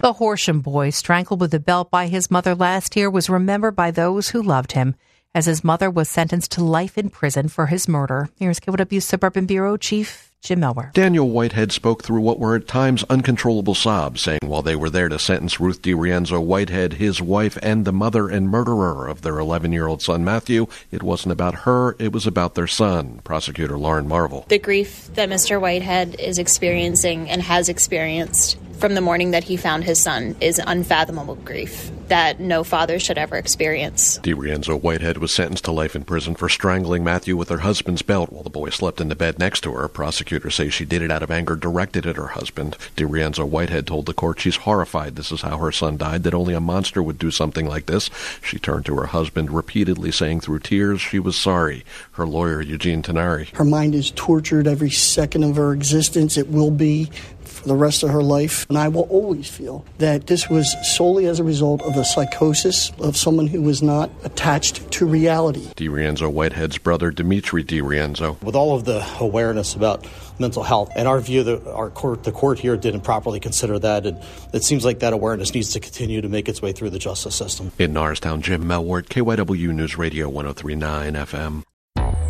The Horsham boy, strangled with a belt by his mother last year, was remembered by those who loved him as his mother was sentenced to life in prison for his murder. Here's KYW Suburban Bureau Chief Jim Melwert. Daniel Whitehead spoke through what were at times uncontrollable sobs, saying while they were there to sentence Ruth DiRienzo Whitehead, his wife, and the mother and murderer of their 11 year old son Matthew, it wasn't about her, it was about their son. Prosecutor Lauren Marvel. The grief that Mr. Whitehead is experiencing and has experienced from the morning that he found his son is unfathomable grief that no father should ever experience. DiRienzo Whitehead was sentenced to life in prison for strangling Matthew with her husband's belt while the boy slept in the bed next to her. Prosecutors say she did it out of anger directed at her husband. DiRienzo Whitehead told the court she's horrified this is how her son died, that only a monster would do something like this. She turned to her husband, repeatedly saying through tears she was sorry. Her lawyer, Eugene Tinari. Her mind is tortured every second of her existence. It will be for the rest of her life. And I will always feel that this was solely as a result of the psychosis of someone who was not attached to reality. DiRienzo Whitehead's brother, Dimitri DiRienzo. With all of the awareness about mental health, and our view that our court, the court here didn't properly consider that, and it seems like that awareness needs to continue to make its way through the justice system. In Norristown, Jim Melwert, KYW News Radio 1039 FM.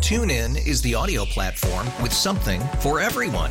TuneIn is the audio platform with something for everyone.